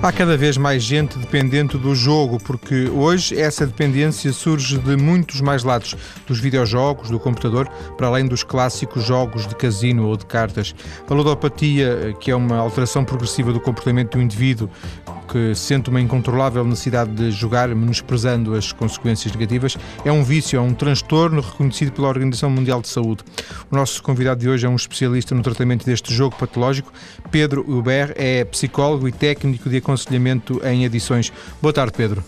Há cada vez mais gente dependente do jogo, porque hoje essa dependência surge de muitos mais lados, dos videojogos, do computador, para além dos clássicos jogos de casino ou de cartas. A ludopatia, que é uma alteração progressiva do comportamento do indivíduo, que sente uma incontrolável necessidade de jogar, menosprezando as consequências negativas, é um vício, é um transtorno reconhecido pela Organização Mundial de Saúde. O nosso convidado de hoje é um especialista no tratamento deste jogo patológico. Pedro Hubert é psicólogo e técnico de aconselhamento em adições. Boa tarde, Pedro.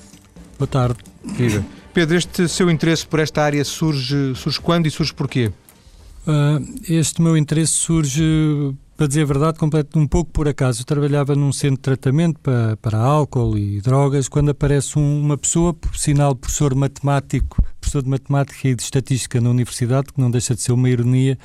Boa tarde. Querida. Pedro, este seu interesse por esta área surge, surge quando e surge porquê? Uh, este meu interesse surge para dizer a verdade, completo, um pouco por acaso. Eu trabalhava num centro de tratamento para, para álcool e drogas, quando aparece um, uma pessoa, por sinal professor matemático, professor de matemática e de estatística na universidade, que não deixa de ser uma ironia,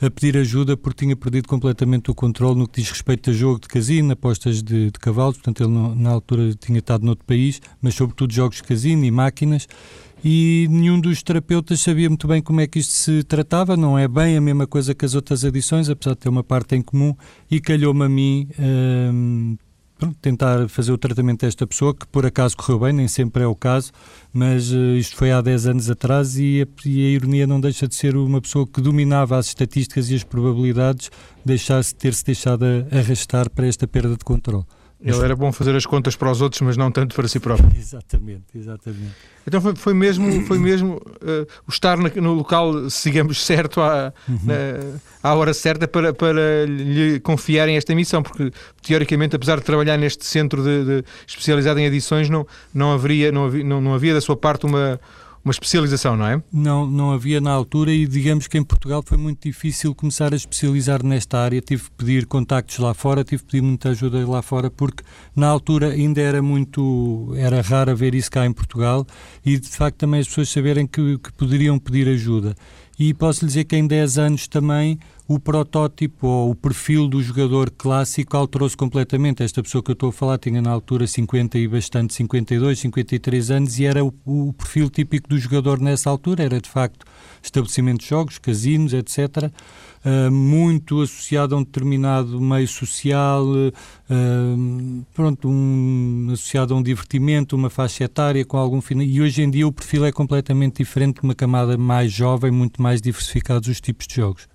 a pedir ajuda porque tinha perdido completamente o controle no que diz respeito a jogo de casino, apostas de, de cavalos, portanto ele não, na altura tinha estado noutro país, mas sobretudo jogos de casino e máquinas, e nenhum dos terapeutas sabia muito bem como é que isto se tratava, não é bem a mesma coisa que as outras adições, apesar de ter uma parte em comum, e calhou-me a mim hum, tentar fazer o tratamento desta pessoa, que por acaso correu bem, nem sempre é o caso, mas uh, isto foi há 10 anos atrás e a, e a, ironia não deixa de ser uma pessoa que dominava as estatísticas e as probabilidades, deixar-se ter-se deixado arrastar para esta perda de controle. Ele era bom fazer as contas para os outros, mas não tanto para si próprio. exatamente, exatamente. Então foi, foi mesmo, foi mesmo uh, o estar na, no local, sigamos certo, à, uhum. na, à hora certa para, para lhe confiarem esta missão, porque teoricamente, apesar de trabalhar neste centro de, de especializado em adições, não, não, haveria, não, havia, não, não havia da sua parte uma uma especialização, não é? Não, não havia na altura e digamos que em Portugal foi muito difícil começar a especializar nesta área. Tive que pedir contactos lá fora, tive que pedir muita ajuda lá fora porque na altura ainda era muito, era raro ver isso cá em Portugal e de facto também as pessoas saberem que, que poderiam pedir ajuda. E posso lhe dizer que em 10 anos também o protótipo ou o perfil do jogador clássico alterou-se completamente. Esta pessoa que eu estou a falar tinha na altura 50 e bastante, 52, 53 anos e era o, o perfil típico do jogador nessa altura. Era de facto estabelecimento de jogos, casinos, etc. Ah, muito associado a um determinado meio social, uh, pronto, um, associado a um divertimento, uma faixa etária com algum fim. E hoje em dia o perfil é completamente diferente, uma camada mais jovem, muito mais diversificados os tipos de jogos.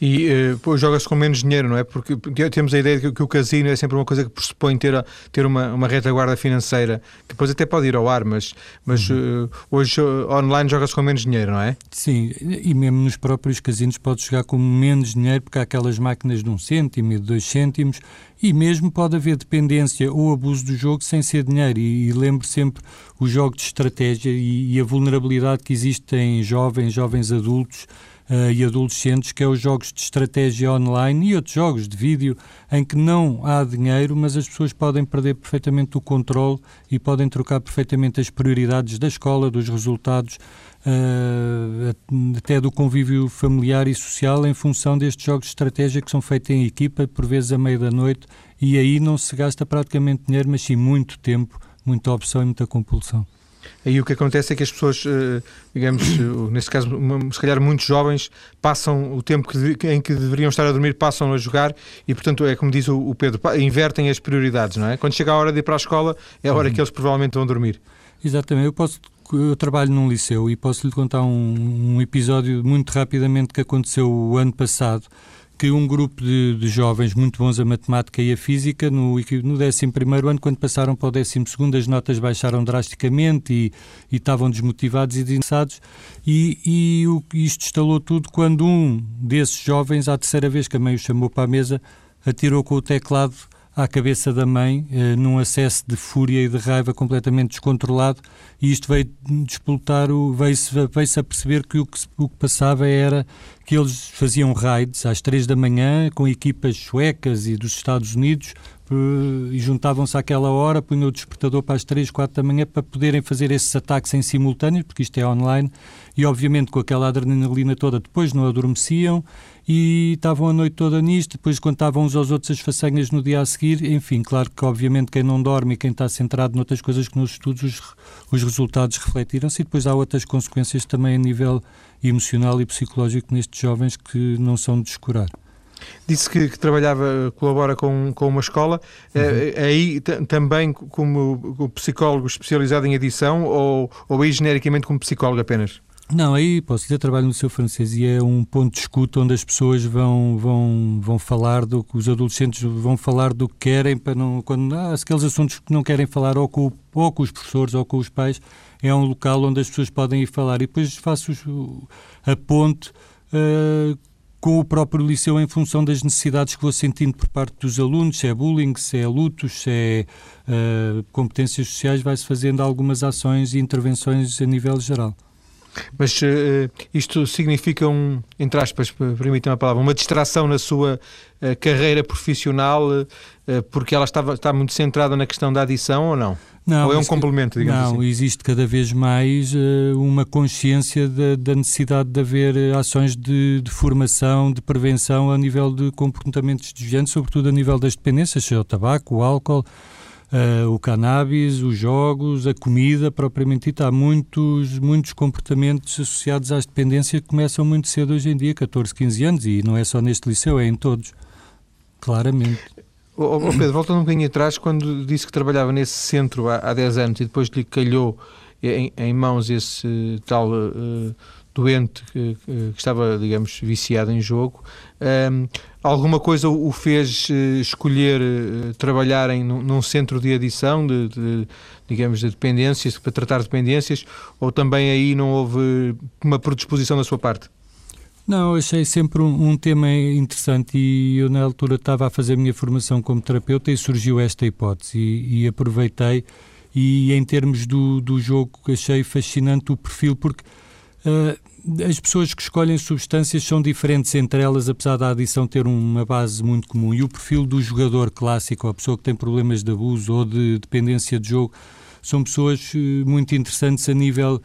E uh, joga-se com menos dinheiro, não é? Porque, temos a ideia de que, que, o casino é sempre uma coisa que pressupõe ter, a, ter uma, uma retaguarda financeira, que depois até pode ir ao ar, mas, mas uhum. uh, hoje uh, online joga-se com menos dinheiro, não é? Sim, e mesmo nos próprios casinos pode jogar com menos dinheiro, porque há aquelas máquinas de um cêntimo e de dois cêntimos, e mesmo pode haver dependência ou abuso do jogo sem ser dinheiro. E, e lembro sempre o jogo de estratégia e, e a vulnerabilidade que existe em jovens, jovens adultos uh, e adolescentes, que é os jogos de estratégia online e outros jogos de vídeo em que não há dinheiro, mas as pessoas podem perder perfeitamente o controle e podem trocar perfeitamente as prioridades da escola, dos resultados, uh, até do convívio familiar e social em função destes jogos de estratégia que são feitos em equipa, por vezes à meia da noite, e aí não se gasta praticamente dinheiro, mas sim muito tempo, muita opção e muita compulsão. Aí o que acontece é que as pessoas, eh, digamos, eh, neste caso, se calhar muitos jovens, passam o tempo em que deveriam estar a dormir, passam a jogar e, portanto, é como diz o Pedro, invertem as prioridades, não é? Quando chega a hora de ir para a escola, é a hora uhum. que eles provavelmente vão dormir. Exatamente. Eu posso eu trabalho num liceu e posso lhe contar um, um episódio muito rapidamente que aconteceu o ano passado que um grupo de, de, jovens muito bons a matemática e a física, no, no 11 ano, quando passaram para o 12, as notas baixaram drasticamente e, e estavam desmotivados e desinteressados. E, e o, isto instalou tudo quando um desses jovens, à terceira vez que a mãe o chamou para a mesa, atirou com o teclado à cabeça da mãe, eh, num acesso de fúria e de raiva completamente descontrolado, e isto veio despoltar, veio-se veio a perceber que o, que o que passava era que eles faziam raids às três da manhã com equipas suecas e dos Estados Unidos e juntavam-se àquela hora, punham o despertador para as 3, 4 da manhã para poderem fazer esses ataques em simultâneo, porque isto é online, e obviamente com aquela adrenalina toda, depois não adormeciam e estavam a noite toda nisto, depois contavam uns aos outros as façanhas no dia a seguir, enfim, claro que obviamente quem não dorme e quem está centrado noutras coisas que nos estudos, os, os resultados refletiram-se. E depois há outras consequências também a nível emocional e psicológico nestes jovens que não são de descurar. Disse que, que, trabalhava, colabora com, com uma escola. Uhum. Uh, aí também como psicólogo especializado em edição ou, ou aí genericamente como psicólogo apenas? Não, aí posso dizer, trabalho no seu francês e é um ponto de escuta onde as pessoas vão, vão, vão falar do que os adolescentes vão falar do que querem para não. Quando ah, aqueles assuntos que não querem falar ou com, ou com os professores ou com os pais, é um local onde as pessoas podem ir falar. E depois faço a ponte uh, com o próprio liceu em função das necessidades que vou sentindo por parte dos alunos, se é bullying, se é lutos, se é uh, competências sociais, vai-se fazendo algumas ações e intervenções a nível geral. Mas uh, isto significa um, entre aspas, permitam a palavra, uma distração na sua uh, carreira profissional, uh, porque ela estava, está muito centrada na questão da adição ou não? Não, Ou é um complemento, digamos não, assim? Não, existe cada vez mais uma consciência da, da, necessidade de haver ações de, de, formação, de prevenção a nível de comportamentos desviantes, sobretudo a nível das dependências, seja o tabaco, o álcool, uh, o cannabis, os jogos, a comida, propriamente dita. Há muitos, muitos comportamentos associados às dependências que começam muito cedo hoje em dia, 14, 15 anos, e não é só neste liceu, é em todos, claramente. Oh, Pedro, voltando um bocadinho atrás, quando disse que trabalhava nesse centro há, há 10 anos e depois lhe calhou em, em mãos esse tal uh, doente que, que, estava, digamos, viciado em jogo, um, alguma coisa o fez uh, escolher uh, trabalhar em, num, centro de adição, de, de, digamos, de dependências, para tratar dependências, ou também aí não houve uma predisposição da sua parte? Não, achei sempre um, um, tema interessante e eu na altura estava a fazer a minha formação como terapeuta e surgiu esta hipótese e, e aproveitei e em termos do, do jogo achei fascinante o perfil porque as pessoas que escolhem substâncias são diferentes entre elas, apesar da adição ter uma base muito comum. E o perfil do jogador clássico, a pessoa que tem problemas de abuso ou de dependência de jogo, são pessoas eh, muito interessantes a nível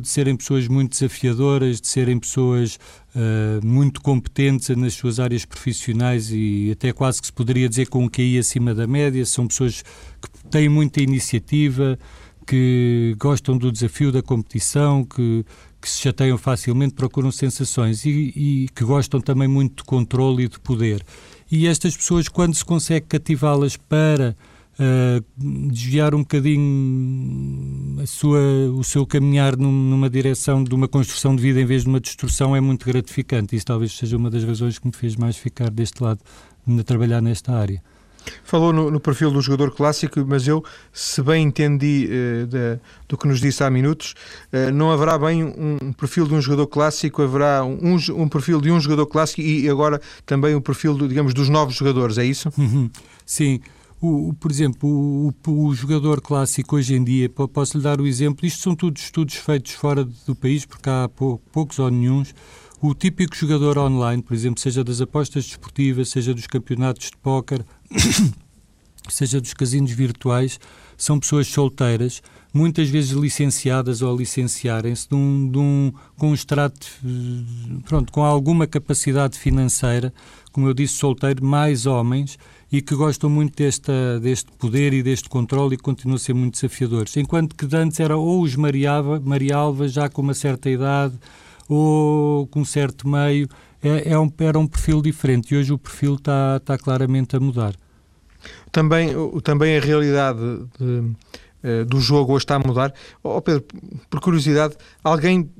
de serem pessoas muito desafiadoras, de serem pessoas uh, muito competentes nas suas áreas profissionais e até quase que se poderia dizer com um QI acima da média. São pessoas que têm muita iniciativa, que gostam do desafio da competição, que, que se chateiam facilmente, procuram sensações e, e que gostam também muito de controle e de poder. E estas pessoas, quando se consegue cativá-las para uh, desviar um bocadinho sua, o seu caminhar num, numa direção de uma construção de vida em vez de uma destruição é muito gratificante. Isso talvez seja uma das razões que me fez mais ficar deste lado, de trabalhar nesta área. Falou no, no, perfil do jogador clássico, mas eu, se bem entendi uh, do que nos disse há minutos, uh, não haverá bem um perfil de um jogador clássico, haverá um, um, perfil de um jogador clássico e agora também o perfil, do, digamos, dos novos jogadores, é isso? Uhum. Sim. O, por exemplo, o, o, jogador clássico hoje em dia, posso lhe dar o exemplo, isto são todos estudos feitos fora do país, porque há poucos ou nenhums. O típico jogador online, por exemplo, seja das apostas desportivas, seja dos campeonatos de póquer, seja dos casinos virtuais, são pessoas solteiras, muitas vezes licenciadas ou licenciarem-se de um, de um, com um extrato, pronto, com alguma capacidade financeira, como eu disse, solteiro, mais homens, e que gostam muito desta, deste poder e deste controle e continuam a ser muito desafiadores. Enquanto que antes era ou os Mariava, Marialva, já com uma certa idade, ou com um certo meio, é, é um, era um perfil diferente e hoje o perfil está, está claramente a mudar. Também, também a realidade de, eh, do jogo hoje está a mudar. Oh Pedro, por curiosidade, alguém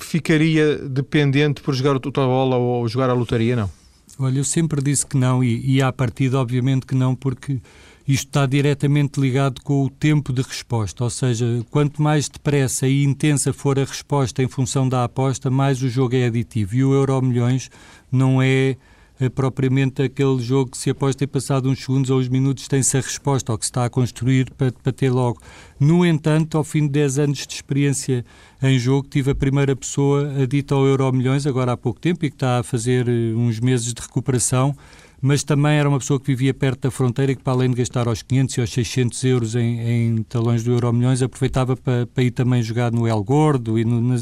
ficaria dependente por jogar o bola ou jogar a lotaria, não? Olha, eu sempre disse que não, e, e à partida, obviamente que não, porque isto está diretamente ligado com o tempo de resposta, ou seja, quanto mais depressa e intensa for a resposta em função da aposta, mais o jogo é aditivo. E o Euro Milhões não é é propriamente aquele jogo que se aposta e passado uns segundos ou uns minutos tem-se a resposta ou que se está a construir para, para ter logo. No entanto, ao fim de 10 anos de experiência em jogo, tive a primeira pessoa adita ao Euro Milhões, agora há pouco tempo, e que está a fazer eh, uns meses de recuperação, mas também era uma pessoa que vivia perto da fronteira e que, para além de gastar aos 500 e aos 600 euros em, em talões do Euro Milhões, aproveitava para, para, ir também jogar no El Gordo e no, na,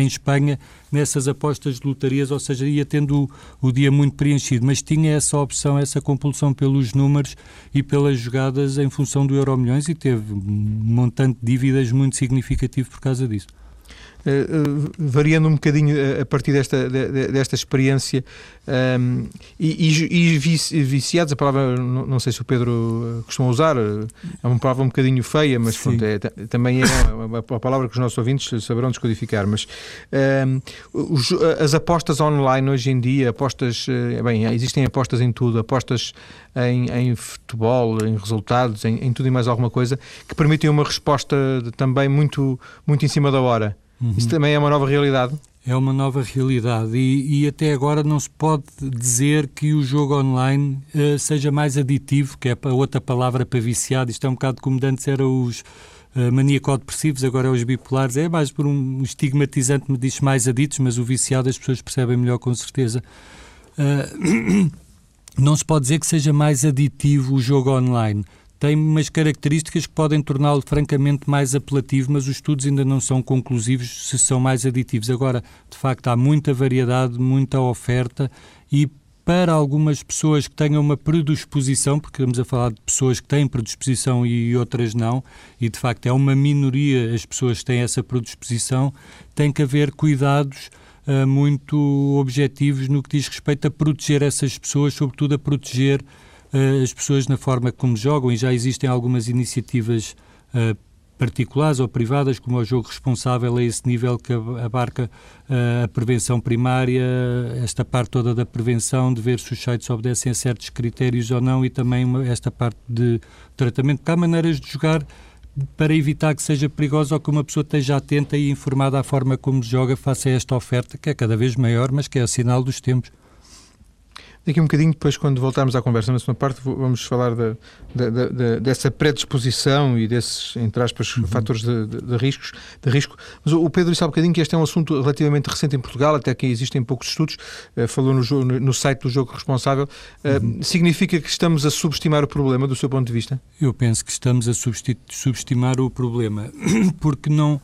em Espanha, nessas apostas de lotarias, ou seja, ia tendo o, o, dia muito preenchido, mas tinha essa opção, essa compulsão pelos números e pelas jogadas em função do Euro Milhões e teve um montante de dívidas muito significativo por causa disso. Uh, variando um bocadinho a partir desta, desta experiência, um, e, e, e, viciados, a palavra, não, não, sei se o Pedro costuma usar, é uma palavra um bocadinho feia, mas pronto, é, também é uma, uma, palavra que os nossos ouvintes saberão descodificar. Mas um, os, as apostas online hoje em dia, apostas, bem, existem apostas em tudo, apostas em, em futebol, em resultados, em, em, tudo e mais alguma coisa, que permitem uma resposta também muito, muito em cima da hora. Uhum. Isso também é uma nova realidade? É uma nova realidade e, e, até agora não se pode dizer que o jogo online uh, seja mais aditivo, que é a outra palavra para viciado. Isto é um bocado como antes eram os uh, maníaco-depressivos, agora é os bipolares. É mais por um estigmatizante, me diz mais aditos, mas o viciado as pessoas percebem melhor com certeza. Uh, não se pode dizer que seja mais aditivo o jogo online tem umas características que podem torná-lo francamente mais apelativo, mas os estudos ainda não são conclusivos se são mais aditivos. Agora, de facto, há muita variedade, muita oferta e para algumas pessoas que tenham uma predisposição, porque estamos a falar de pessoas que têm predisposição e outras não, e de facto é uma minoria as pessoas que têm essa predisposição, tem que haver cuidados uh, muito objetivos no que diz respeito a proteger essas pessoas, sobretudo a proteger as pessoas na forma como jogam e já existem algumas iniciativas uh, particulares ou privadas, como o jogo responsável a esse nível que abarca uh, a prevenção primária, esta parte toda da prevenção, de ver se os sites obedecem a certos critérios ou não e também uma, esta parte de tratamento, porque há maneiras de jogar para evitar que seja perigoso ou que uma pessoa esteja atenta e informada à forma como joga face a esta oferta, que é cada vez maior, mas que é sinal dos tempos. Daqui um bocadinho, depois, quando voltarmos à conversa na segunda parte, vamos falar de, de, de, dessa predisposição e desses, entre aspas, uhum. fatores de, riscos, de risco. Mas o Pedro disse há um bocadinho que este é um assunto relativamente recente em Portugal, até que existem poucos estudos, uh, falou no, no, no, site do Jogo Responsável. Uh, uhum. Significa que estamos a subestimar o problema, do seu ponto de vista? Eu penso que estamos a subestimar o problema, porque não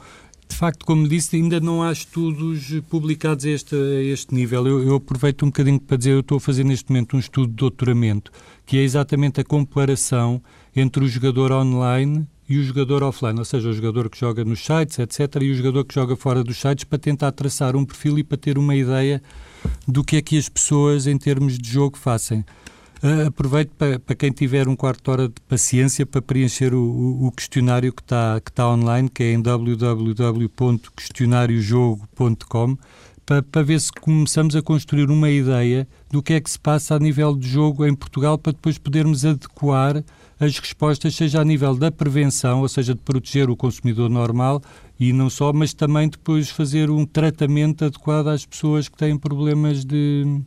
de facto, como disse, ainda não há estudos publicados a este, a este nível. Eu, eu, aproveito um bocadinho para dizer, eu estou a fazer neste momento um estudo de doutoramento, que é exatamente a comparação entre o jogador online e o jogador offline, ou seja, o jogador que joga nos sites, etc., e o jogador que joga fora dos sites, para tentar traçar um perfil e para ter uma ideia do que é que as pessoas, em termos de jogo, fazem. Uh, aproveito para, para, quem tiver um quarto de hora de paciência para preencher o, o, o questionário que está que tá online, que é em www.questionariojogo.com, para, para ver se começamos a construir uma ideia do que é que se passa a nível de jogo em Portugal, para depois podermos adequar as respostas, seja a nível da prevenção, ou seja, de proteger o consumidor normal e não só, mas também depois fazer um tratamento adequado às pessoas que têm problemas de,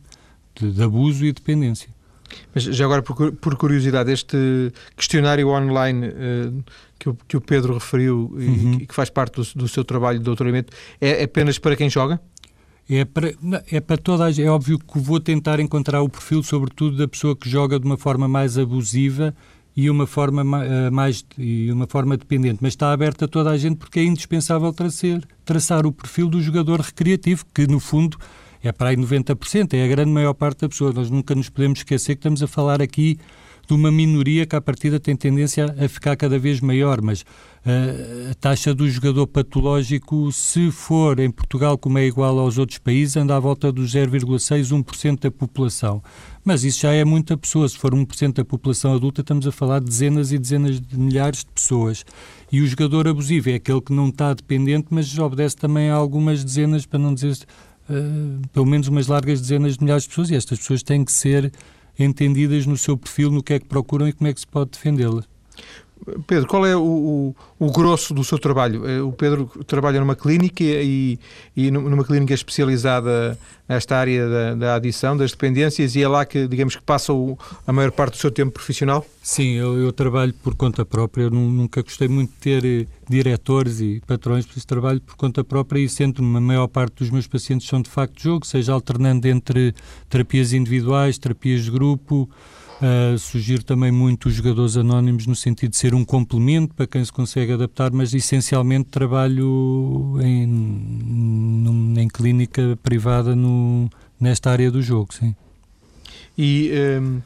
de, de abuso e dependência. Mas já agora, por, por curiosidade, este questionário online uh, que, o, que o Pedro referiu uhum. e que faz parte do, do, seu trabalho de doutoramento, é, é apenas para quem joga? É para, é para toda a É óbvio que vou tentar encontrar o perfil, sobretudo, da pessoa que joga de uma forma mais abusiva e uma forma uh, mais e uma forma dependente, mas está aberto a toda a gente porque é indispensável traçar o perfil do jogador recreativo, que no fundo é para aí 90%, é a grande maior parte da pessoa. Nós nunca nos podemos esquecer que estamos a falar aqui de uma minoria que, à partida, tem tendência a ficar cada vez maior, mas uh, a taxa do jogador patológico, se for em Portugal como é igual aos outros países, anda à volta dos 0,6, 1% da população. Mas isso já é muita pessoa. Se for 1% da população adulta, estamos a falar de dezenas e dezenas de milhares de pessoas. E o jogador abusivo é aquele que não está dependente, mas obedece também a algumas dezenas, para não dizer uh, pelo menos umas largas dezenas de milhares de pessoas e estas pessoas têm que ser entendidas no seu perfil, no que é que procuram e como é que se pode defendê-las. Pedro, qual é o, o, o, grosso do seu trabalho? Eh, o Pedro trabalha numa clínica e, e numa clínica especializada nesta área da, da, adição, das dependências, e é lá que, digamos, que passa o, a maior parte do seu tempo profissional? Sim, eu, eu trabalho por conta própria. Eu nunca gostei muito de ter eh, diretores e patrões, por isso trabalho por conta própria e sendo-me a maior parte dos meus pacientes são de facto jogo, seja alternando entre terapias individuais, terapias de grupo, Uh, sugiro também muito os jogadores anónimos no sentido de ser um complemento para quem se consegue adaptar, mas essencialmente trabalho em, num, em clínica privada no, nesta área do jogo, sim. E um,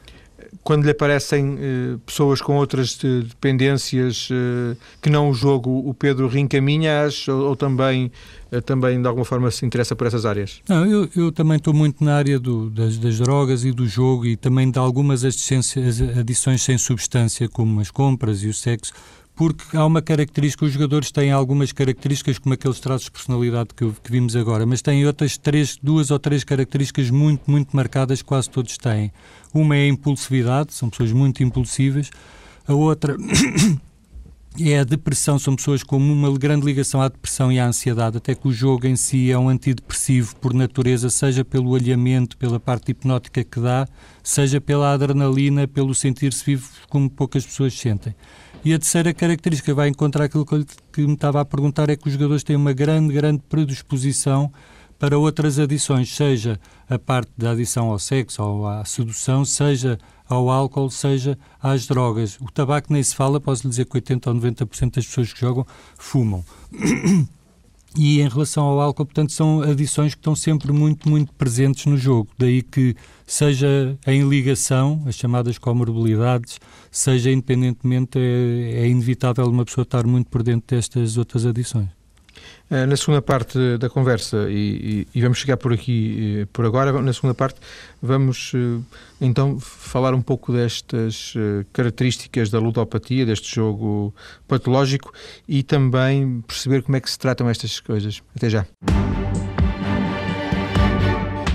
quando lhe aparecem uh, pessoas com outras dependências uh, que não o jogo, o Pedro reencaminha-as ou, ou, também, uh, também de alguma forma se interessa por essas áreas? Não, eu, eu também estou muito na área do, das, das, drogas e do jogo e também de algumas adições sem substância, como as compras e o sexo, porque há uma característica, os jogadores têm algumas características, como aqueles traços de personalidade que, que, vimos agora, mas têm outras três, duas ou três características muito, muito marcadas, quase todos têm. Uma é a impulsividade, são pessoas muito impulsivas. A outra é a depressão, são pessoas com uma grande ligação à depressão e à ansiedade, até que o jogo em si é um antidepressivo por natureza, seja pelo alhamento, pela parte hipnótica que dá, seja pela adrenalina, pelo sentir-se vivo, como poucas pessoas sentem. E a terceira característica vai encontrar aquilo que me estava a perguntar, é que os jogadores têm uma grande, grande predisposição para outras adições, seja a parte da adição ao sexo ou à sedução, seja ao álcool, seja às drogas. O tabaco nem se fala, posso lhe dizer que 80 ou 90% das pessoas que jogam fumam. E em relação ao álcool, portanto, são adições que estão sempre muito, muito presentes no jogo. Daí que, seja em ligação, as chamadas comorbilidades, seja independentemente, é, é inevitável uma pessoa estar muito por dentro destas outras adições. Eh, na segunda parte da conversa, e, e, vamos chegar por aqui eh, por agora, na segunda parte vamos eh, então falar um pouco destas características da ludopatia, deste jogo patológico e também perceber como é que se tratam estas coisas. Até já.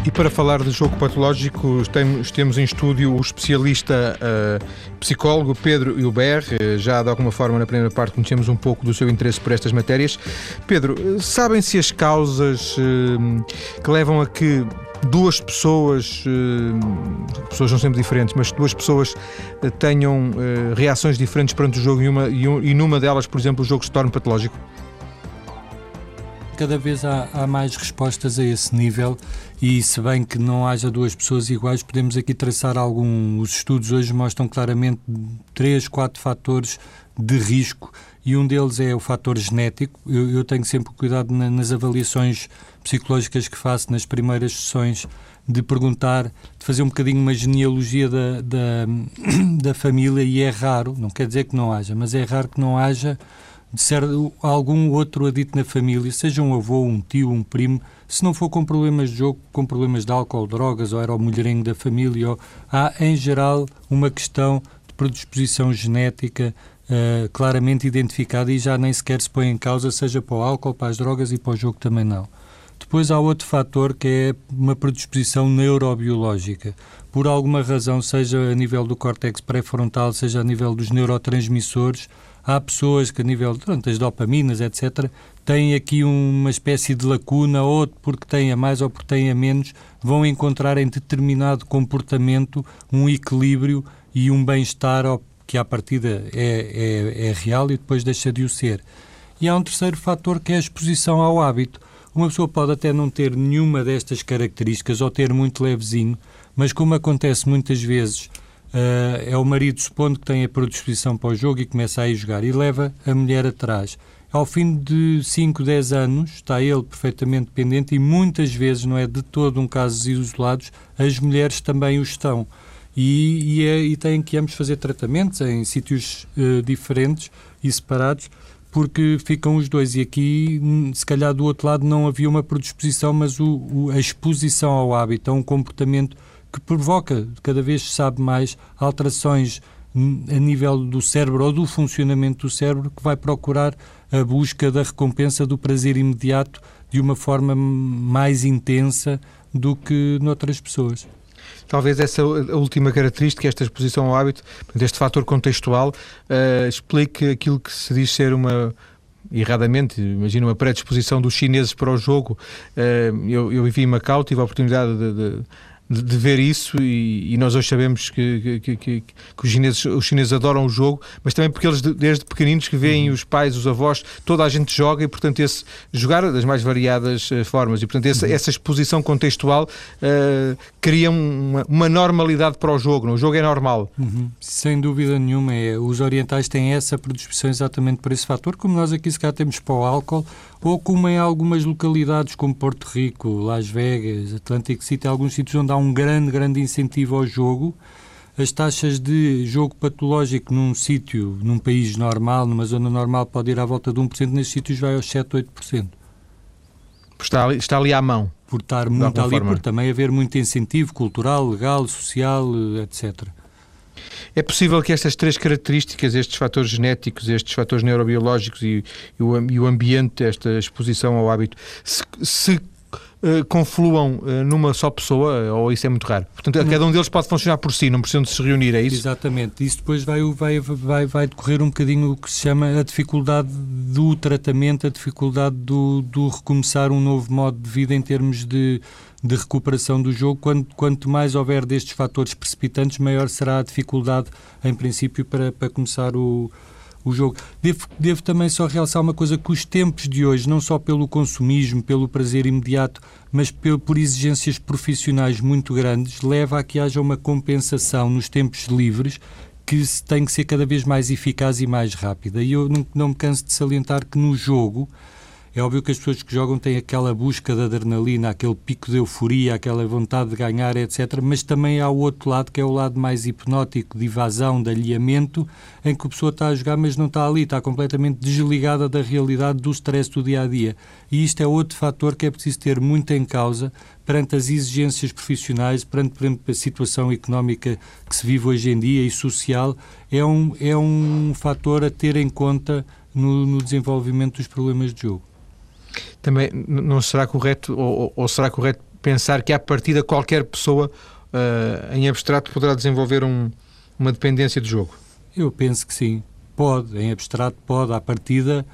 E para falar de jogo patológico, temos, temos em estúdio o especialista uh, psicólogo Pedro Hilber. Uh, já de alguma forma na primeira parte conhecemos um pouco do seu interesse por estas matérias. Pedro, uh, sabem-se as causas que levam a que duas pessoas, pessoas são sempre diferentes, mas duas pessoas tenham reações diferentes perante o jogo e, uma, e, um, e numa delas, por exemplo, o jogo se torne patológico? Cada vez há, há, mais respostas a esse nível e se bem que não haja duas pessoas iguais, podemos aqui traçar algum. Os estudos hoje mostram claramente três, quatro fatores de risco e um deles é o fator genético. Eu, eu tenho sempre cuidado na, nas avaliações psicológicas que faço nas primeiras sessões de perguntar, de fazer um bocadinho uma genealogia da, da, da família e é raro, não quer dizer que não haja, mas é raro que não haja de ser algum outro adito na família, seja um avô, um tio, um primo, se não for com problemas de jogo, com problemas de álcool, drogas, ou era o mulherengo da família, ou, há em geral uma questão de predisposição genética uh, claramente identificada e já nem sequer se põe em causa, seja para o álcool, para as drogas e para o jogo também não. Depois há outro fator que é uma predisposição neurobiológica. Por alguma razão, seja a nível do córtex pré-frontal, seja a nível dos neurotransmissores, há pessoas que a nível das dopaminas, etc., têm aqui uma espécie de lacuna, ou porque têm a mais ou porque têm a menos, vão encontrar em determinado comportamento um equilíbrio e um bem-estar que à partida é, é, é real e depois deixa de o ser. E há um terceiro fator que é a exposição ao hábito. Uma pessoa pode até não ter nenhuma destas características ou ter muito levezinho, mas como acontece muitas vezes é o marido, supondo que tem a predisposição para o jogo e começa a ir jogar e leva a mulher atrás. Ao fim de 5, 10 anos, está ele perfeitamente dependente e muitas vezes, não é de todo um caso isolados, as mulheres também o estão. E, e, é, e têm que ambos fazer tratamentos em sítios uh, diferentes e separados, porque ficam os dois. E aqui, hum, se calhar do outro lado, não havia uma predisposição, mas o, o, a exposição ao hábito, a um comportamento que provoca, cada vez se sabe mais, alterações a nível do cérebro ou do funcionamento do cérebro que vai procurar a busca da recompensa do prazer imediato de uma forma mais intensa do que noutras pessoas. Talvez essa última característica, esta exposição ao hábito, este fator contextual, uh, explique aquilo que se diz ser uma erradamente, imagina uma predisposição dos chineses para o jogo. Uh, eu, eu vivi em Macau, tive a oportunidade de, de de, de ver isso e, e, nós hoje sabemos que, que, que, que, os, chineses, os chineses adoram o jogo, mas também porque eles desde pequeninos que veem uhum. os pais, os avós, toda a gente joga e portanto esse jogar das mais variadas uh, formas e portanto essa, uhum. essa exposição contextual uh, cria uma, uma, normalidade para o jogo, não? o jogo é normal. Uhum. Sem dúvida nenhuma, é, os orientais têm essa predisposição exatamente por esse fator, como nós aqui se cá temos para o álcool, ou como em algumas localidades como Porto Rico, Las Vegas, Atlantic City, alguns sítios onde há um grande, grande incentivo ao jogo, as taxas de jogo patológico num sítio, num país normal, numa zona normal, pode ir à volta de 1%, nesses sítios vai aos 7, 8%. Está ali, está ali à mão. Por estar muito ali, forma. por também haver muito incentivo cultural, legal, social, etc. É possível que estas três características, estes fatores genéticos, estes fatores neurobiológicos e, e, o, e o, ambiente, esta exposição ao hábito, se, se Uh, confluam uh, numa só pessoa, ou isso é muito raro? Portanto, não. cada um deles pode funcionar por si, não precisam de se reunir, é isso? Exatamente. Isso depois vai, vai, vai, vai decorrer um bocadinho o que se chama a dificuldade do tratamento, a dificuldade do, do recomeçar um novo modo de vida em termos de de recuperação do jogo. Quanto, quanto mais houver destes fatores precipitantes, maior será a dificuldade, em princípio, para, para começar o, o jogo. Devo, devo também só realçar uma coisa, que os tempos de hoje, não só pelo consumismo, pelo prazer imediato, mas por, por exigências profissionais muito grandes, leva a que haja uma compensação nos tempos livres que tem que ser cada vez mais eficaz e mais rápida. E eu não, não me canso de salientar que no jogo é óbvio que as pessoas que jogam têm aquela busca de adrenalina, aquele pico de euforia, aquela vontade de ganhar, etc. Mas também há o outro lado, que é o lado mais hipnótico, de evasão, de alinhamento, em que a pessoa está a jogar, mas não está ali, está completamente desligada da realidade do stress do dia a dia. E isto é outro fator que é preciso ter muito em causa perante as exigências profissionais, perante, perante a situação económica que se vive hoje em dia e social, é um, é um fator a ter em conta no, no desenvolvimento dos problemas de jogo também não será correto, ou, ou será correto pensar que, à partida, qualquer pessoa uh, em abstrato poderá desenvolver um, uma dependência de jogo? Eu penso que sim. Pode, em abstrato pode, à partida.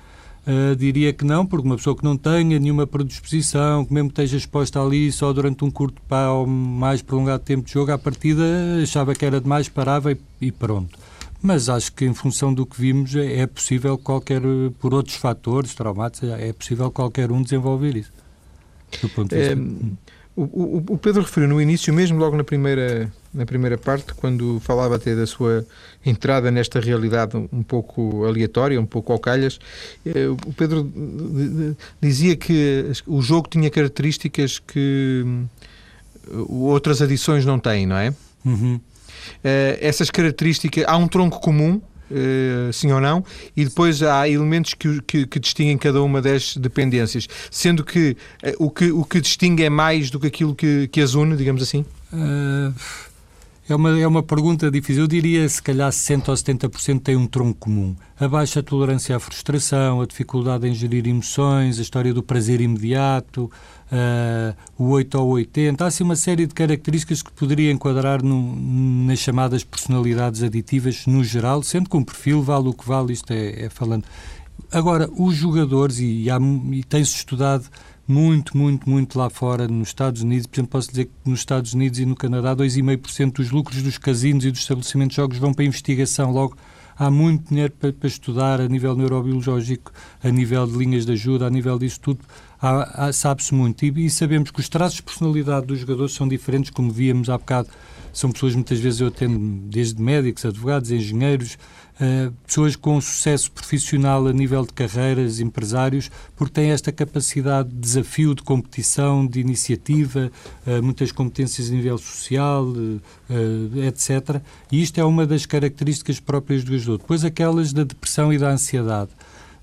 Uh, diria que não, porque uma pessoa que não tenha nenhuma predisposição, que mesmo esteja exposta ali só durante um curto ou mais prolongado tempo de jogo, à partida achava que era demais, parava e, e pronto mas acho que em função do que vimos é possível qualquer, por outros fatores traumáticos, é possível qualquer um desenvolver isso. É, o, o, Pedro referiu no início, mesmo logo na primeira, na primeira parte, quando falava até da sua entrada nesta realidade um pouco aleatória, um pouco ao calhas, é, o Pedro dizia que o jogo tinha características que hum, outras adições não têm, não é? Uhum. Eh, essas características, há um tronco comum, Uh, sim ou não, e depois há elementos que, que, que, distinguem cada uma das dependências, sendo que, uh, o, que o que distingue é mais do que aquilo que, que as une, digamos assim? Uh, é, uma, é uma pergunta difícil. Eu diria se calhar 60% ou 70% tem um tronco comum. A baixa tolerância à frustração, a dificuldade em gerir emoções, a história do prazer imediato, uh, o 8 ou 80. Há assim uma série de características que poderia enquadrar no, nas chamadas personalidades aditivas no geral, sendo que um perfil vale o que vale, isto é, é falando. Agora, os jogadores, e, e tem-se estudado muito, muito, muito lá fora, nos Estados Unidos, por exemplo, posso dizer que nos Estados Unidos e no Canadá, 2,5% dos lucros dos casinos e dos estabelecimentos de jogos vão para investigação. Logo, há muito dinheiro para, para, estudar a nível neurobiológico, a nível de linhas de ajuda, a nível disso tudo sabe-se muito. E, e, sabemos que os traços de personalidade dos jogadores são diferentes, como víamos há bocado. São pessoas, muitas vezes, eu atendo desde médicos, advogados, engenheiros, uh, pessoas com sucesso profissional a nível de carreiras, empresários, porque têm esta capacidade de desafio, de competição, de iniciativa, uh, muitas competências a nível social, uh, etc. E isto é uma das características próprias do jogador. Depois, aquelas da depressão e da ansiedade.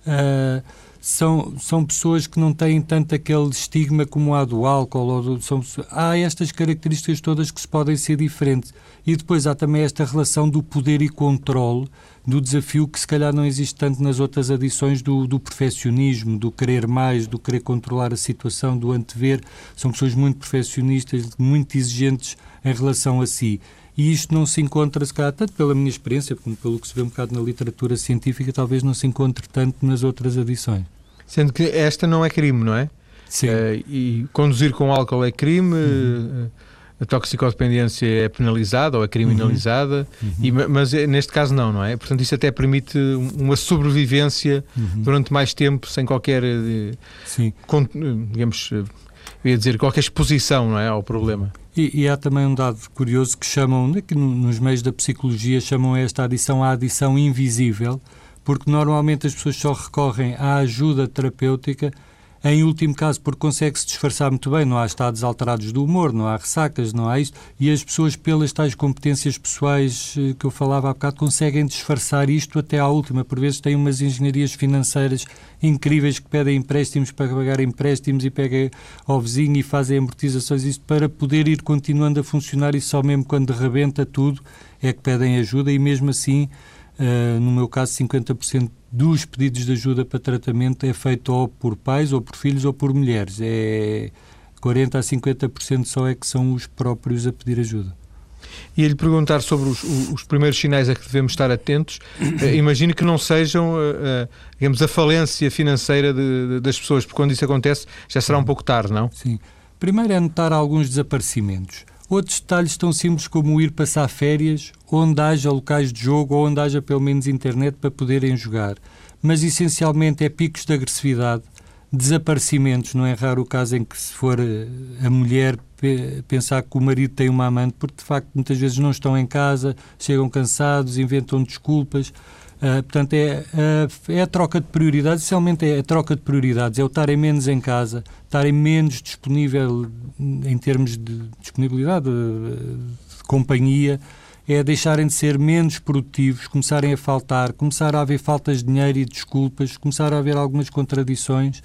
Uh, são, são pessoas que não têm tanto aquele estigma como há do álcool. Ou do, são, há estas características todas que se podem ser diferentes. E depois há também esta relação do poder e controle, do desafio que se calhar não existe tanto nas outras adições do, do perfeccionismo, do querer mais, do querer controlar a situação, do antever. São pessoas muito perfeccionistas, muito exigentes em relação a si. E isto não se encontra, se calhar, tanto pela minha experiência, como pelo que se vê um bocado na literatura científica, talvez não se encontre tanto nas outras edições. Sendo que esta não é crime, não é? Sim. Uh, e conduzir com álcool é crime, uhum. A toxicodependência é penalizada ou é criminalizada, uhum. E, mas eh, neste caso não, não é? Portanto, isso até permite uma sobrevivência uhum. durante mais tempo, sem qualquer, Sim. digamos, eu ia dizer, qualquer exposição não é, ao problema. E, e, há também um dado curioso que chamam, que nos meios da psicologia, chamam esta adição a adição invisível, porque normalmente as pessoas só recorrem à ajuda terapêutica Em último caso, porque consegue-se disfarçar muito bem, não há estados alterados do humor, não há ressacas, não há isto, e as pessoas, pelas tais competências pessoais eh, que eu falava há bocado, conseguem disfarçar isto até à última. Por vezes têm umas engenharias financeiras incríveis que pedem empréstimos para pagar empréstimos e pegam ao vizinho e fazem amortizações, isto para poder ir continuando a funcionar e só mesmo quando rebenta tudo é que pedem ajuda e mesmo assim, uh, no meu caso, 50% dos pedidos de ajuda para tratamento é feito ou por pais, ou por filhos, ou por mulheres. É 40% a 50% só é que são os próprios a pedir ajuda. E lhe perguntar sobre os, os, primeiros sinais a que devemos estar atentos, uh, imagino que não sejam, uh, uh, digamos, a falência financeira de, de, das pessoas, porque quando isso acontece já será um pouco tarde, não? Sim. Primeiro é notar alguns desaparecimentos. Outros detalhes tão simples como ir passar férias, onde haja locais de jogo ou onde haja pelo menos internet para poderem jogar. Mas essencialmente é picos de agressividade, desaparecimentos, não é raro o caso em que se for eh, a mulher pensar que o marido tem uma amante, porque de facto muitas vezes não estão em casa, chegam cansados, inventam desculpas. Uh, portanto, é, uh, é, a troca de prioridades, essencialmente é a troca de prioridades, é o estarem menos em casa, estarem menos disponível em termos de disponibilidade, de, de companhia, é deixarem de ser menos produtivos, começarem a faltar, começar a haver faltas de dinheiro e desculpas, começar a haver algumas contradições,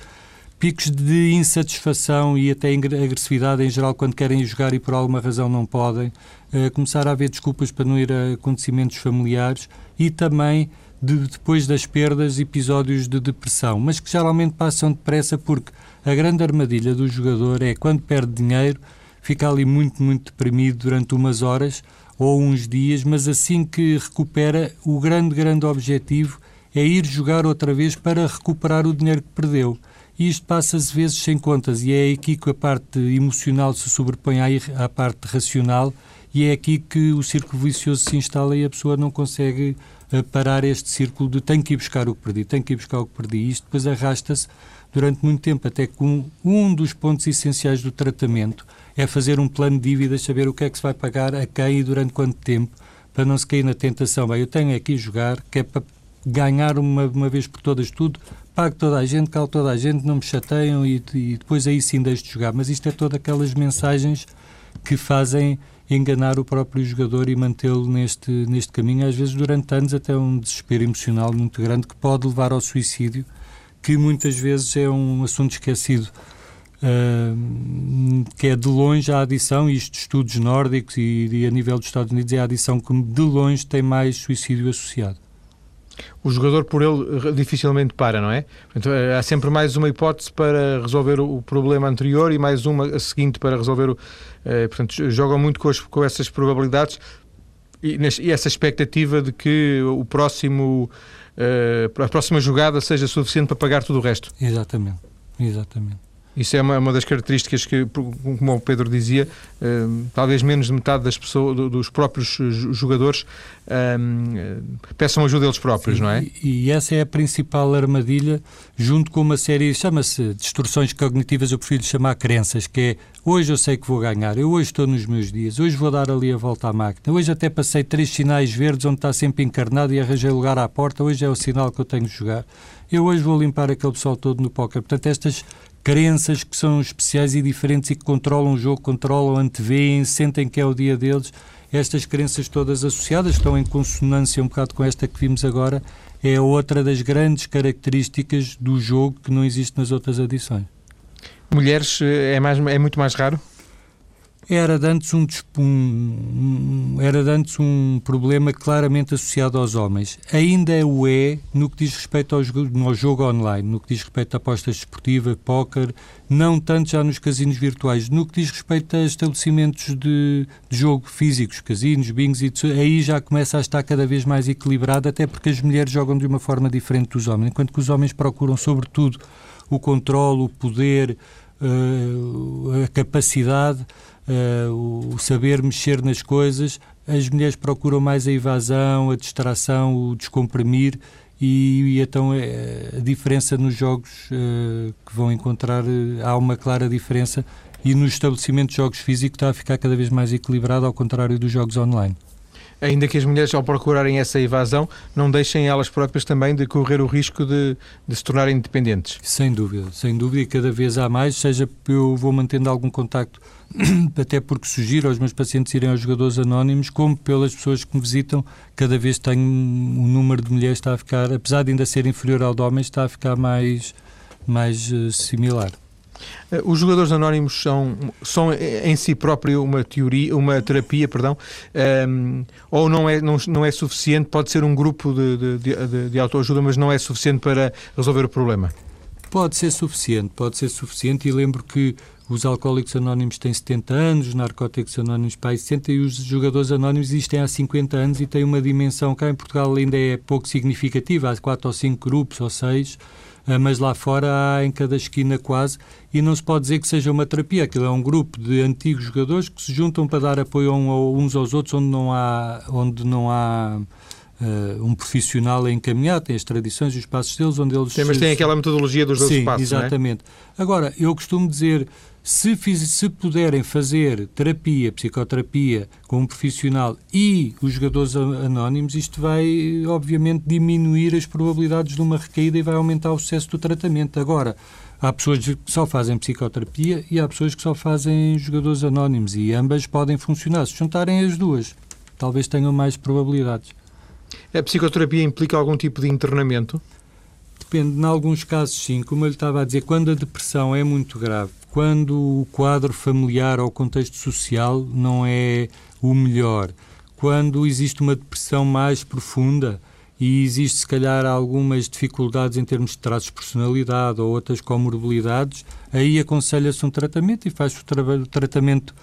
picos de insatisfação e até agressividade em geral quando querem jogar e por alguma razão não podem, uh, começar a haver desculpas para não ir a acontecimentos familiares e também de, depois das perdas, episódios de depressão, mas que geralmente passam depressa porque a grande armadilha do jogador é quando perde dinheiro, fica ali muito, muito deprimido durante umas horas ou uns dias, mas assim que recupera, o grande, grande objetivo é ir jogar outra vez para recuperar o dinheiro que perdeu. E isto passa-se vezes sem contas, e é aqui que a parte emocional se sobrepõe à, à parte racional, e é aqui que o círculo vicioso se instala e a pessoa não consegue parar este círculo de tenho que ir buscar o que perdi, tenho que ir buscar o que perdi. E isto depois arrasta-se durante muito tempo, até que um, um dos pontos essenciais do tratamento é fazer um plano de dívidas, saber o que é que se vai pagar a quem e durante quanto tempo, para não se cair na tentação. Bem, eu tenho aqui jogar, que é para ganhar uma, uma vez por todas tudo, pago toda a gente, calo toda a gente, não me chateiam e, e depois aí sim deixo de jogar. Mas isto é todas aquelas mensagens que fazem enganar o próprio jogador e mantê-lo neste, neste caminho, às vezes durante anos até um desespero emocional muito grande que pode levar ao suicídio, que muitas vezes é um assunto esquecido. Uh, que é de longe a adição, isto estudos nórdicos e, e, a nível dos Estados Unidos é a adição que de longe tem mais suicídio associado. O jogador por ele dificilmente para, não é? Portanto, há sempre mais uma hipótese para resolver o problema anterior e mais uma a seguinte para resolver o, eh, portanto, jogam muito com, as, com essas probabilidades e, e, essa expectativa de que o próximo, uh, a próxima jogada seja suficiente para pagar tudo o resto. Exatamente, exatamente. Isso é uma, uma, das características que, como o Pedro dizia, eh, talvez menos de metade das pessoas, dos próprios jogadores eh, peçam ajuda eles próprios, Sim, não é? E, e, essa é a principal armadilha, junto com uma série, chama-se distorções cognitivas, eu prefiro chamar crenças, que é hoje eu sei que vou ganhar, eu hoje estou nos meus dias, hoje vou dar ali a volta à máquina, hoje até passei três sinais verdes onde está sempre encarnado e arranjei lugar à porta, hoje é o sinal que eu tenho de jogar. Eu hoje vou limpar aquele pessoal todo no póquer. Portanto, estas crenças que são especiais e diferentes e que controlam o jogo, controlam, antevêem, sentem que é o dia deles. Estas crenças todas associadas estão em consonância um bocado com esta que vimos agora, é outra das grandes características do jogo que não existe nas outras edições. Mulheres eh, é, mais, é muito mais raro? Era antes um, era antes um problema claramente associado aos homens. Ainda o é no que diz respeito ao jogo, ao jogo online, no que diz respeito a apostas desportivas, póquer, não tanto já nos casinos virtuais. No que diz respeito a estabelecimentos de, de jogo físicos, casinos, bingos, e aí já começa a estar cada vez mais equilibrado, até porque as mulheres jogam de uma forma diferente dos homens, enquanto que os homens procuram, sobretudo, o controle, o poder, uh, a capacidade o saber mexer nas coisas, as mulheres procuram mais a evasão, a distração, o descomprimir e, e então é, a diferença nos jogos uh, que vão encontrar, há uma clara diferença e no estabelecimento de jogos físicos está a ficar cada vez mais equilibrado, ao contrário dos jogos online. Ainda que as mulheres, ao procurarem essa evasão, não deixem elas próprias também de correr o risco de, de se tornarem independentes. Sem dúvida, sem dúvida, e cada vez há mais, seja eu vou mantendo algum contacto, até porque sugiro aos meus pacientes irem aos jogadores anónimos, como pelas pessoas que me visitam, cada vez tenho o número de mulheres está a ficar, apesar de ainda ser inferior ao de homens, está a ficar mais, mais uh, similar. Eh, os jogadores anónimos são, são em si próprio uma teoria, uma terapia, perdão, um, ehm, ou não é, não, não é suficiente, pode ser um grupo de, de, de, de autoajuda, mas não é suficiente para resolver o problema? Pode ser suficiente, pode ser suficiente e lembro que os alcoólicos anónimos têm 70 anos, os narcóticos anónimos pai 60 e os jogadores anónimos existem há 50 anos e têm uma dimensão cá em Portugal ainda é pouco significativa, há 4 ou 5 grupos ou 6 ah, mas lá fora há em cada esquina quase, e não se pode dizer que seja uma terapia. Aquilo é um grupo de antigos jogadores que se juntam para dar apoio uns aos outros onde não há, onde não há uh, um profissional a encaminhar, tem as tradições e os passos deles, onde eles... Sim, mas tem aquela metodologia dos 12 Sim, passos, exatamente. É? Agora, eu costumo dizer, se, fiz, se puderem fazer terapia, psicoterapia com um profissional e os jogadores anónimos, isto vai, obviamente, diminuir as probabilidades de uma recaída e vai aumentar o sucesso do tratamento. Agora, há pessoas que só fazem psicoterapia e há pessoas que só fazem jogadores anónimos e ambas podem funcionar. Se juntarem as duas, talvez tenham mais probabilidades. A psicoterapia implica algum tipo de internamento? Depende, em alguns casos sim, como eu lhe estava a dizer, quando a depressão é muito grave quando o quadro familiar ou o contexto social não é o melhor, quando existe uma depressão mais profunda e existe, se calhar, algumas dificuldades em termos de traços de personalidade ou outras comorbilidades, aí aconselha-se um tratamento e faz o, tra o tratamento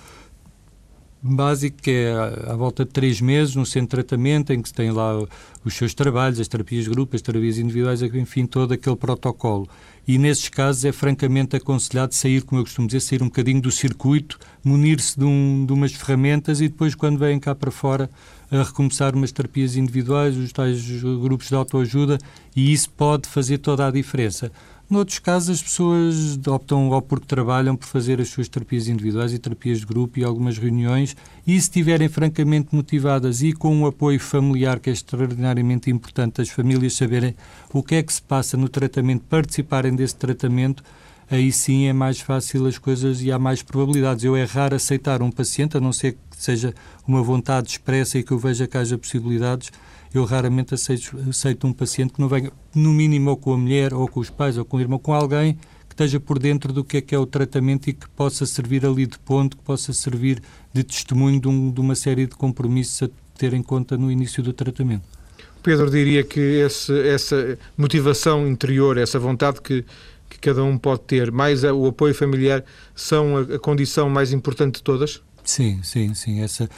básico, que é à volta de três meses, no centro de tratamento, em que se tem lá os seus trabalhos, as terapias de grupo, as terapias individuais, enfim, todo aquele protocolo. E nesses casos é francamente aconselhado sair, como eu costumo dizer, sair um bocadinho do circuito, munir-se de, um, de umas ferramentas e depois, quando vêm cá para fora, a recomeçar umas terapias individuais, os tais grupos de autoajuda, e isso pode fazer toda a diferença. Noutros casos, as pessoas optam ou porque trabalham por fazer as suas terapias individuais e terapias de grupo e algumas reuniões, e se estiverem francamente motivadas e com um apoio familiar que é extraordinariamente importante, as famílias saberem o que é que se passa no tratamento, participarem desse tratamento, aí sim é mais fácil as coisas e há mais probabilidades. Eu é raro aceitar um paciente, a não ser que seja uma vontade expressa e que eu veja que haja possibilidades, eu raramente aceito, aceito um paciente que não venha, no mínimo, ou com a mulher, ou com os pais, ou com o irmão, com alguém que esteja por dentro do que é que é o tratamento e que possa servir ali de ponto, que possa servir de testemunho de, um, de uma série de compromissos a ter em conta no início do tratamento. Pedro diria que esse, essa motivação interior, essa vontade que, que cada um pode ter, mais o apoio familiar, são a, a condição mais importante de todas? Sim, sim, sim. Essa,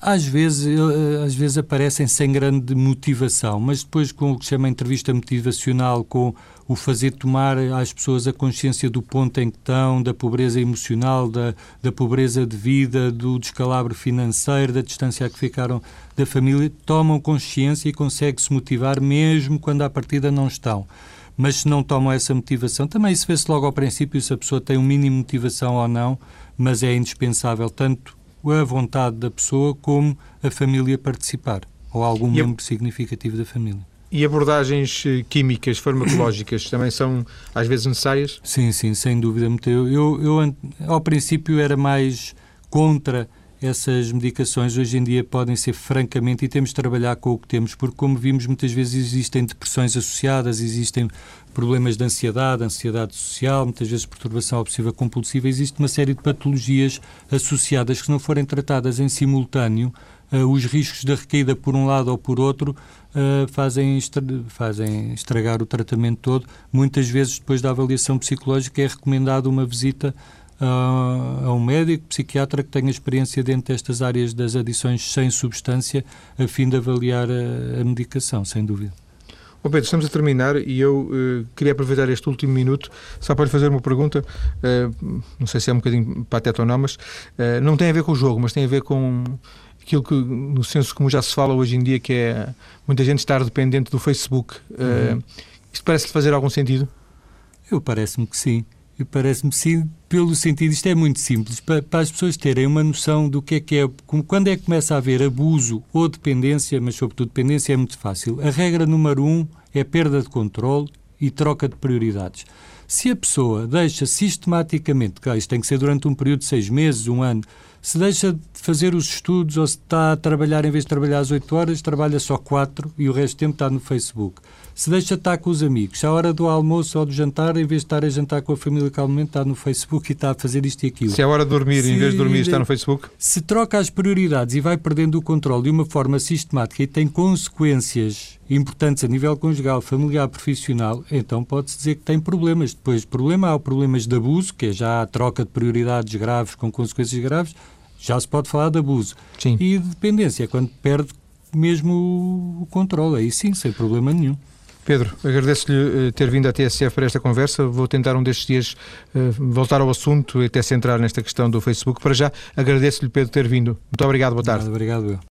às, vezes, eh, às vezes aparecem sem grande motivação, mas depois com o que se chama entrevista motivacional, com o fazer tomar às pessoas a consciência do ponto em que estão, da pobreza emocional, da, da pobreza de vida, do descalabro financeiro, da distância a que ficaram da família, tomam consciência e conseguem-se motivar mesmo quando à partida não estão. Mas se não tomam essa motivação, também isso vê-se logo ao princípio se a pessoa tem um mínimo de motivação ou não, mas é indispensável tanto a vontade da pessoa como a família participar, ou algum e membro a... significativo da família. E abordagens eh, químicas, farmacológicas, também são às vezes necessárias? Sim, sim, sem dúvida. Eu, eu, eu ao princípio era mais contra essas medicações hoje em dia podem ser francamente, e temos de trabalhar com o que temos, porque, como vimos, muitas vezes existem depressões associadas, existem problemas de ansiedade, ansiedade social, muitas vezes perturbação obsessiva compulsiva, existe uma série de patologias associadas que, se não forem tratadas em simultâneo, uh, os riscos da recaída por um lado ou por outro uh, fazem, estra fazem estragar o tratamento todo. Muitas vezes, depois da avaliação psicológica, é recomendado uma visita a, a um médico, psiquiatra que tenha experiência dentro destas áreas das adições sem substância, a fim de avaliar a, a medicação, sem dúvida. Bom, Pedro, estamos a terminar e eu uh, queria aproveitar este último minuto só para lhe fazer uma pergunta, uh, não sei se é um bocadinho pateta ou não, mas uh, não tem a ver com o jogo, mas tem a ver com aquilo que, no senso como já se fala hoje em dia, que é muita gente estar dependente do Facebook. Uhum. Isto parece-lhe fazer algum sentido? Eu parece-me que sim Parece-me sim, pelo sentido, isto é muito simples, para, para, as pessoas terem uma noção do que é que é, quando é que começa a haver abuso ou dependência, mas sobretudo dependência é muito fácil. A regra número um é perda de controle e troca de prioridades. Se a pessoa deixa sistematicamente, isto tem que ser durante um período de seis meses, um ano, se deixa de fazer os estudos ou se está a trabalhar, em vez de trabalhar às 8 horas, trabalha só 4 e o resto do tempo está no Facebook. Se deixa de estar com os amigos, se à hora do almoço ou do jantar, em vez de estar a jantar com a família calmamente, está no Facebook e está a fazer isto e aquilo. Se é hora de dormir, se, em vez de dormir, está no Facebook? Se troca as prioridades e vai perdendo o controle de uma forma sistemática e tem consequências importantes a nível conjugal, familiar, profissional, então pode-se dizer que tem problemas. Depois, problema há problemas de abuso, que é já a troca de prioridades graves com consequências graves, já se pode falar de abuso. Sim. E de dependência, é quando perde mesmo o controle, aí sim, sem problema nenhum. Pedro, agradeço-lhe eh, ter vindo à TSF para esta conversa. Vou tentar um destes dias eh, voltar ao assunto e até centrar nesta questão do Facebook. Para já, agradeço-lhe, Pedro, ter vindo. Muito obrigado, boa tarde. Obrigado, obrigado.